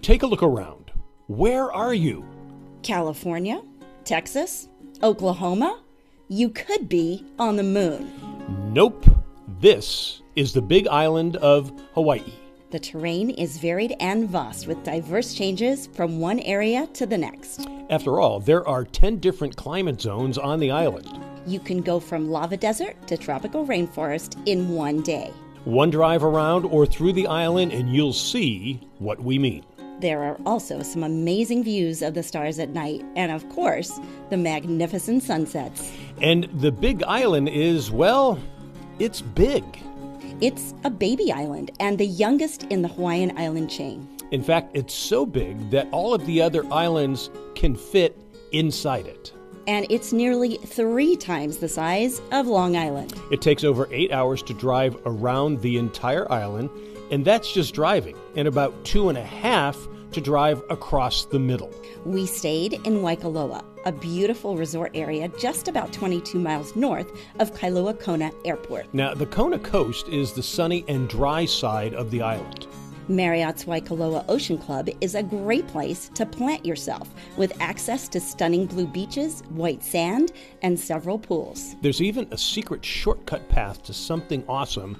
take a look around. Where are you? California, Texas, Oklahoma. You could be on the moon. Nope. This is the big island of Hawaii. The terrain is varied and vast with diverse changes from one area to the next. After all, there are 10 different climate zones on the island. You can go from lava desert to tropical rainforest in one day. One drive around or through the island, and you'll see what we mean. There are also some amazing views of the stars at night, and of course, the magnificent sunsets. And the big island is, well, it's big. It's a baby island and the youngest in the Hawaiian island chain. In fact, it's so big that all of the other islands can fit inside it. And it's nearly three times the size of Long Island. It takes over eight hours to drive around the entire island, and that's just driving, and about two and a half to drive across the middle. We stayed in Waikoloa, a beautiful resort area just about 22 miles north of Kailua Kona Airport. Now, the Kona coast is the sunny and dry side of the island. Marriott's Waikoloa Ocean Club is a great place to plant yourself with access to stunning blue beaches, white sand, and several pools. There's even a secret shortcut path to something awesome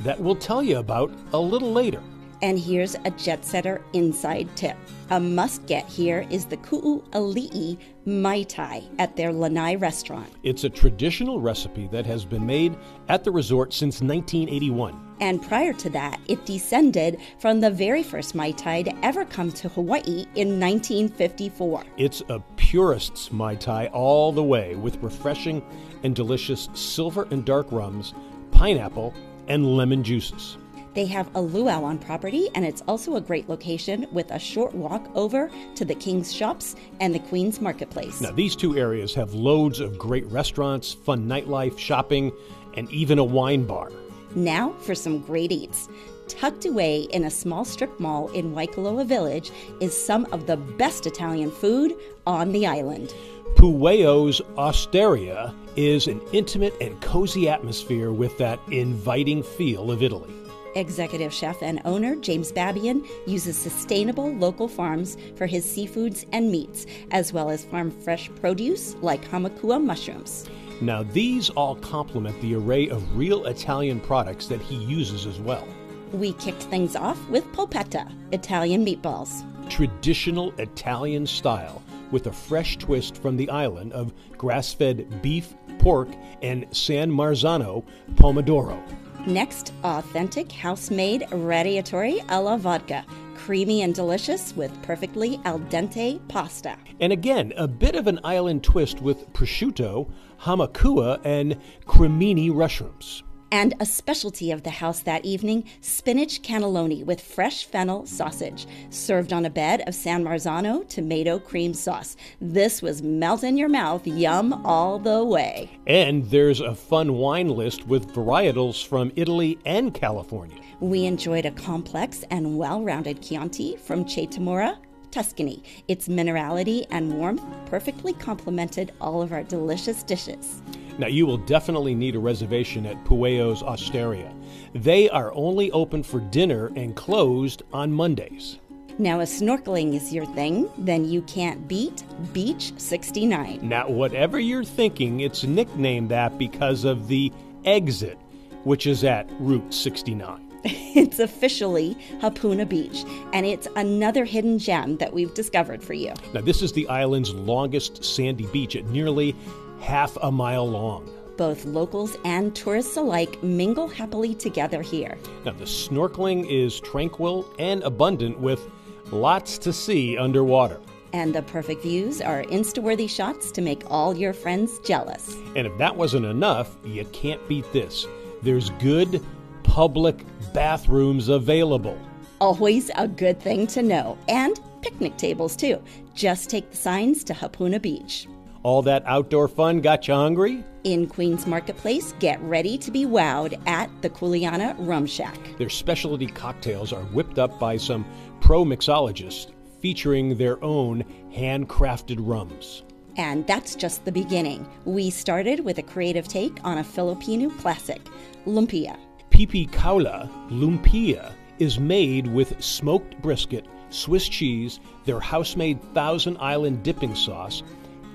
that we'll tell you about a little later. And here's a jet setter inside tip. A must get here is the Ku'u'ali'i Mai Tai at their Lanai restaurant. It's a traditional recipe that has been made at the resort since 1981. And prior to that, it descended from the very first Mai Tai to ever come to Hawaii in 1954. It's a purist's Mai Tai all the way with refreshing and delicious silver and dark rums, pineapple, and lemon juices. They have a luau on property, and it's also a great location with a short walk over to the King's Shops and the Queen's Marketplace. Now, these two areas have loads of great restaurants, fun nightlife, shopping, and even a wine bar. Now for some great eats. Tucked away in a small strip mall in Waikoloa Village is some of the best Italian food on the island. Pueo's Osteria is an intimate and cozy atmosphere with that inviting feel of Italy. Executive chef and owner James Babian uses sustainable local farms for his seafoods and meats, as well as farm fresh produce like hamakua mushrooms. Now, these all complement the array of real Italian products that he uses as well. We kicked things off with polpetta, Italian meatballs. Traditional Italian style with a fresh twist from the island of grass fed beef, pork, and San Marzano pomodoro. Next, authentic house-made radiatori alla vodka, creamy and delicious with perfectly al dente pasta. And again, a bit of an island twist with prosciutto, hamakua, and cremini mushrooms. And a specialty of the house that evening spinach cannelloni with fresh fennel sausage, served on a bed of San Marzano tomato cream sauce. This was melt in your mouth, yum all the way. And there's a fun wine list with varietals from Italy and California. We enjoyed a complex and well rounded Chianti from Cetamura, Tuscany. Its minerality and warmth perfectly complemented all of our delicious dishes. Now, you will definitely need a reservation at Pueo's Osteria. They are only open for dinner and closed on Mondays. Now, if snorkeling is your thing, then you can't beat Beach 69. Now, whatever you're thinking, it's nicknamed that because of the exit, which is at Route 69. It's officially Hapuna Beach, and it's another hidden gem that we've discovered for you. Now, this is the island's longest sandy beach at nearly half a mile long. Both locals and tourists alike mingle happily together here. Now, the snorkeling is tranquil and abundant with lots to see underwater. And the perfect views are insta worthy shots to make all your friends jealous. And if that wasn't enough, you can't beat this. There's good public bathrooms available. Always a good thing to know. And picnic tables, too. Just take the signs to Hapuna Beach. All that outdoor fun got you hungry? In Queens Marketplace, get ready to be wowed at the Kuleana Rum Shack. Their specialty cocktails are whipped up by some pro mixologists featuring their own handcrafted rums. And that's just the beginning. We started with a creative take on a Filipino classic, lumpia. Pipi Kaula Lumpia is made with smoked brisket, Swiss cheese, their house made Thousand Island dipping sauce,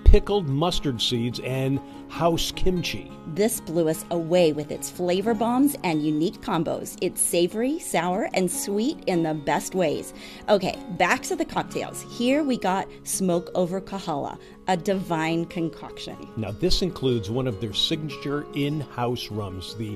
pickled mustard seeds, and house kimchi. This blew us away with its flavor bombs and unique combos. It's savory, sour, and sweet in the best ways. Okay, back to the cocktails. Here we got Smoke Over Kohala, a divine concoction. Now, this includes one of their signature in house rums, the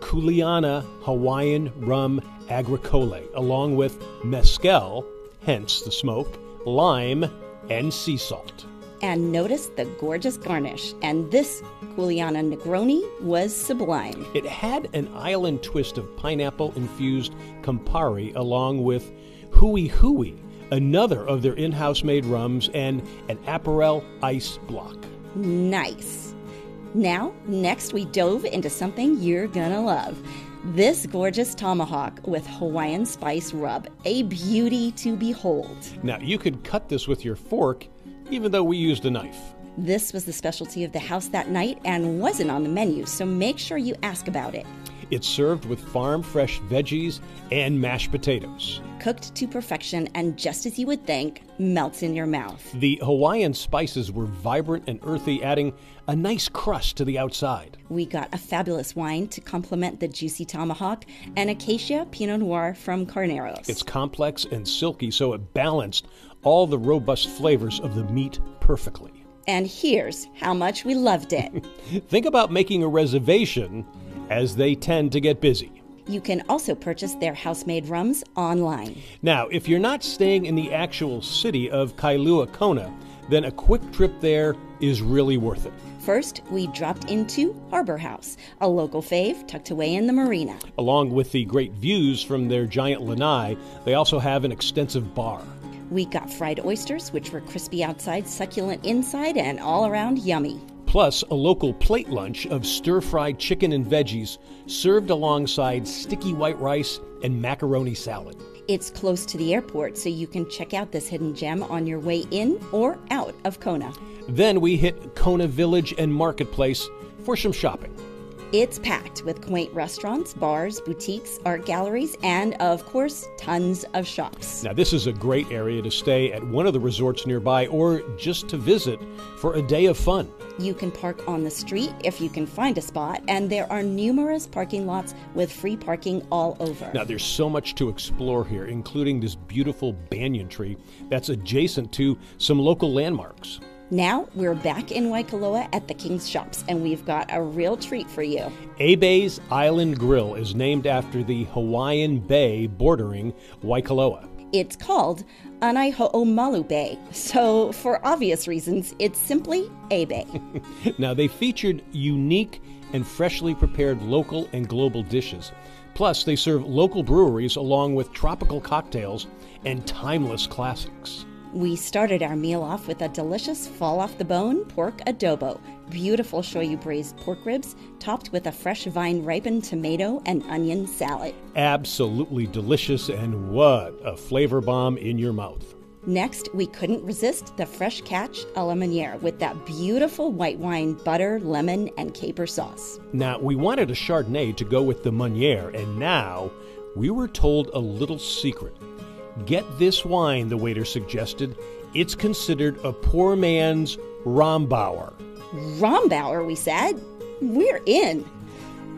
Kuleana Hawaiian Rum Agricole, along with mezcal, hence the smoke, lime, and sea salt. And notice the gorgeous garnish. And this Kuleana Negroni was sublime. It had an island twist of pineapple infused Campari, along with Hui Hui, another of their in house made rums, and an Aperol ice block. Nice. Now, next we dove into something you're gonna love. This gorgeous tomahawk with Hawaiian spice rub, a beauty to behold. Now, you could cut this with your fork, even though we used a knife. This was the specialty of the house that night and wasn't on the menu, so make sure you ask about it. It's served with farm fresh veggies and mashed potatoes. Cooked to perfection and just as you would think, melts in your mouth. The Hawaiian spices were vibrant and earthy, adding a nice crust to the outside. We got a fabulous wine to complement the juicy tomahawk, an Acacia Pinot Noir from Carneros. It's complex and silky, so it balanced all the robust flavors of the meat perfectly. and here's how much we loved it. Think about making a reservation, as they tend to get busy. you can also purchase their house-made rums online. Now, if you're not staying in the actual city of Kailua Kona, then a quick trip there is really worth it. First, we dropped into Harbor House, a local fave tucked away in the marina. Along with the great views from their giant lanai, they also have an extensive bar. We got fried oysters, which were crispy outside, succulent inside, and all around yummy. Plus, a local plate lunch of stir fried chicken and veggies served alongside sticky white rice and macaroni salad. It's close to the airport, so you can check out this hidden gem on your way in or out of Kona. Then we hit Kona Village and Marketplace for some shopping. It's packed with quaint restaurants, bars, boutiques, art galleries, and of course, tons of shops. Now, this is a great area to stay at one of the resorts nearby or just to visit for a day of fun. You can park on the street if you can find a spot, and there are numerous parking lots with free parking all over. Now, there's so much to explore here, including this beautiful banyan tree that's adjacent to some local landmarks. Now we're back in Waikoloa at the King's Shops, and we've got a real treat for you. A-Bay's Island Grill is named after the Hawaiian bay bordering Waikoloa. It's called Anaiho'omalu Bay, so for obvious reasons, it's simply A Bay. Now, they featured unique and freshly prepared local and global dishes. Plus, they serve local breweries along with tropical cocktails and timeless classics. We started our meal off with a delicious fall off the bone pork adobo, beautiful shoyu braised pork ribs topped with a fresh vine ripened tomato and onion salad. Absolutely delicious, and what a flavor bomb in your mouth. Next, we couldn't resist the fresh catch a la with that beautiful white wine, butter, lemon, and caper sauce. Now, we wanted a Chardonnay to go with the Meunière, and now we were told a little secret. Get this wine, the waiter suggested. It's considered a poor man's Rombauer. Rombauer, we said. We're in.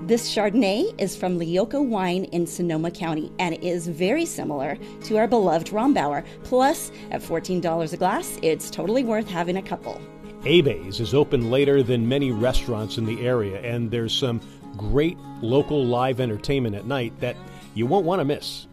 This Chardonnay is from Lyoko Wine in Sonoma County and is very similar to our beloved Rombauer. Plus, at $14 a glass, it's totally worth having a couple. A-Bay's is open later than many restaurants in the area, and there's some great local live entertainment at night that you won't want to miss.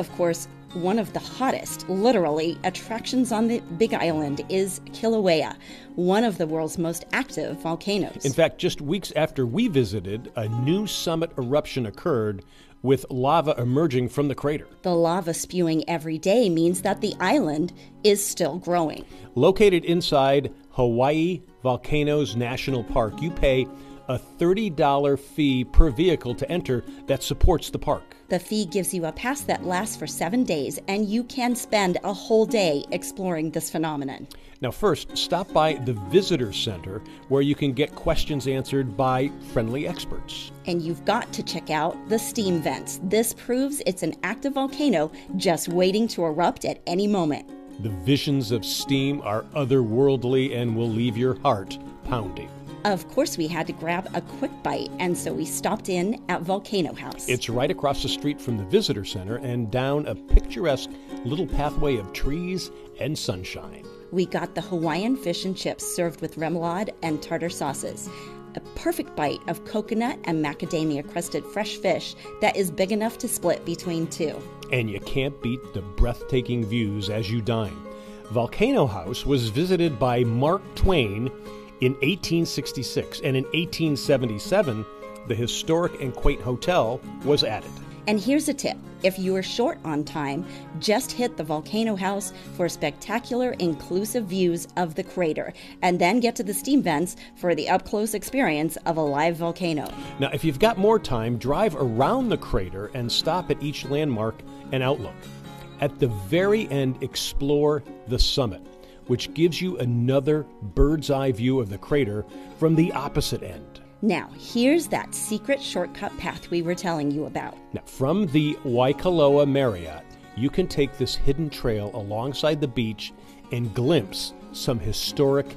Of course, one of the hottest, literally, attractions on the Big Island is Kilauea, one of the world's most active volcanoes. In fact, just weeks after we visited, a new summit eruption occurred with lava emerging from the crater. the lava spewing every day means that the island is still growing. Located inside Hawaii Volcanoes National Park, you pay a $30 fee per vehicle to enter that supports the park. The fee gives you a pass that lasts for seven days, and you can spend a whole day exploring this phenomenon. Now, first, stop by the Visitor Center where you can get questions answered by friendly experts. And you've got to check out the steam vents. This proves it's an active volcano just waiting to erupt at any moment. The visions of steam are otherworldly and will leave your heart pounding. Of course, we had to grab a quick bite, and so we stopped in at Volcano House. It's right across the street from the Visitor Center and down a picturesque little pathway of trees and sunshine. We got the Hawaiian fish and chips served with remoulade and tartar sauces. A perfect bite of coconut and macadamia crusted fresh fish that is big enough to split between two. And you can't beat the breathtaking views as you dine. Volcano House was visited by Mark Twain in 1866, and in 1877, the historic and quaint hotel was added. And here's a tip if you are short on time, just hit the Volcano House for spectacular, inclusive views of the crater, and then get to the steam vents for the up close experience of a live volcano. Now, if you've got more time, drive around the crater and stop at each landmark and outlook. At the very end, explore the summit which gives you another bird's eye view of the crater from the opposite end. Now, here's that secret shortcut path we were telling you about. Now, from the Waikoloa Marriott, you can take this hidden trail alongside the beach and glimpse some historic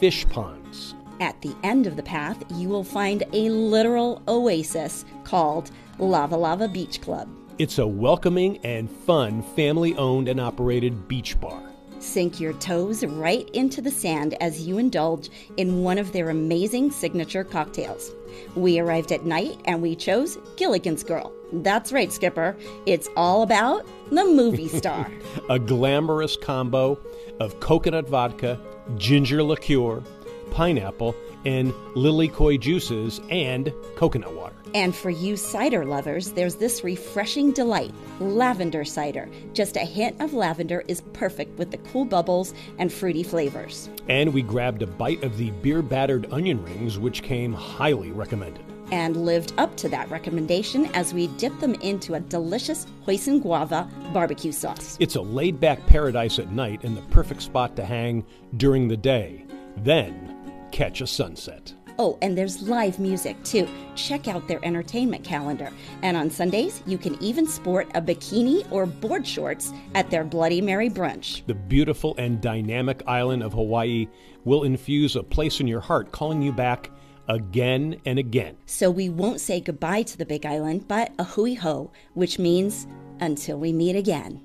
fish ponds. At the end of the path, you will find a literal oasis called Lava Lava Beach Club. It's a welcoming and fun family owned and operated beach bar. Sink your toes right into the sand as you indulge in one of their amazing signature cocktails. We arrived at night and we chose Gilligan's Girl. That's right, Skipper. It's all about the movie star. a glamorous combo of coconut vodka, ginger liqueur, pineapple, and lilikoi juices and coconut water. And for you cider lovers, there's this refreshing delight lavender cider. Just a hint of lavender is perfect with the cool bubbles and fruity flavors. And we grabbed a bite of the beer battered onion rings, which came highly recommended. And lived up to that recommendation as we dipped them into a delicious hoisin guava barbecue sauce. It's a laid back paradise at night and the perfect spot to hang during the day. Then catch a sunset. Oh, and there's live music too. Check out their entertainment calendar. And on Sundays, you can even sport a bikini or board shorts at their Bloody Mary brunch. The beautiful and dynamic island of Hawaii will infuse a place in your heart, calling you back again and again. So we won't say goodbye to the Big Island, but a hui ho, which means until we meet again.